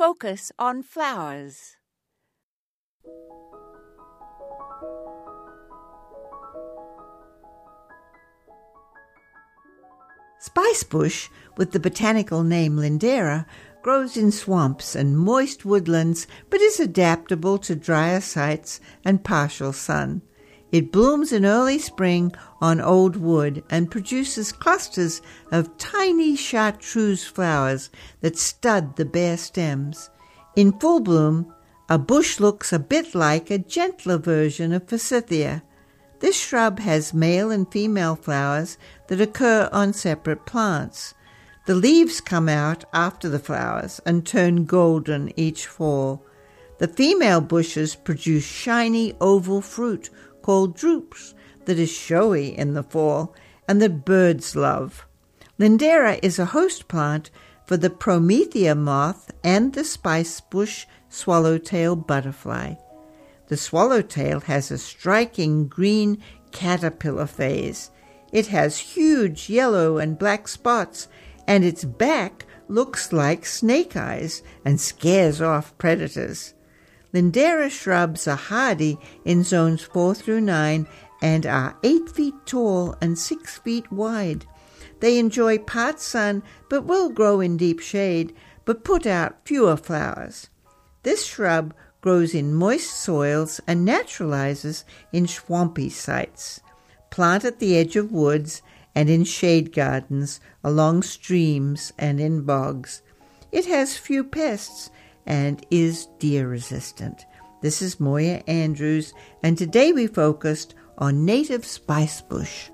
focus on flowers. Spicebush, with the botanical name Lindera, grows in swamps and moist woodlands but is adaptable to drier sites and partial sun. It blooms in early spring on old wood and produces clusters of tiny chartreuse flowers that stud the bare stems. In full bloom, a bush looks a bit like a gentler version of forsythia. This shrub has male and female flowers that occur on separate plants. The leaves come out after the flowers and turn golden each fall. The female bushes produce shiny oval fruit called drupes that is showy in the fall and that birds love. Lindera is a host plant for the promethea moth and the spicebush swallowtail butterfly. The swallowtail has a striking green caterpillar phase. It has huge yellow and black spots, and its back looks like snake eyes and scares off predators. Lindera shrubs are hardy in zones 4 through 9 and are 8 feet tall and 6 feet wide. They enjoy part sun but will grow in deep shade, but put out fewer flowers. This shrub grows in moist soils and naturalizes in swampy sites. Plant at the edge of woods and in shade gardens, along streams and in bogs. It has few pests and is deer resistant. This is Moya Andrews, and today we focused on native spicebush.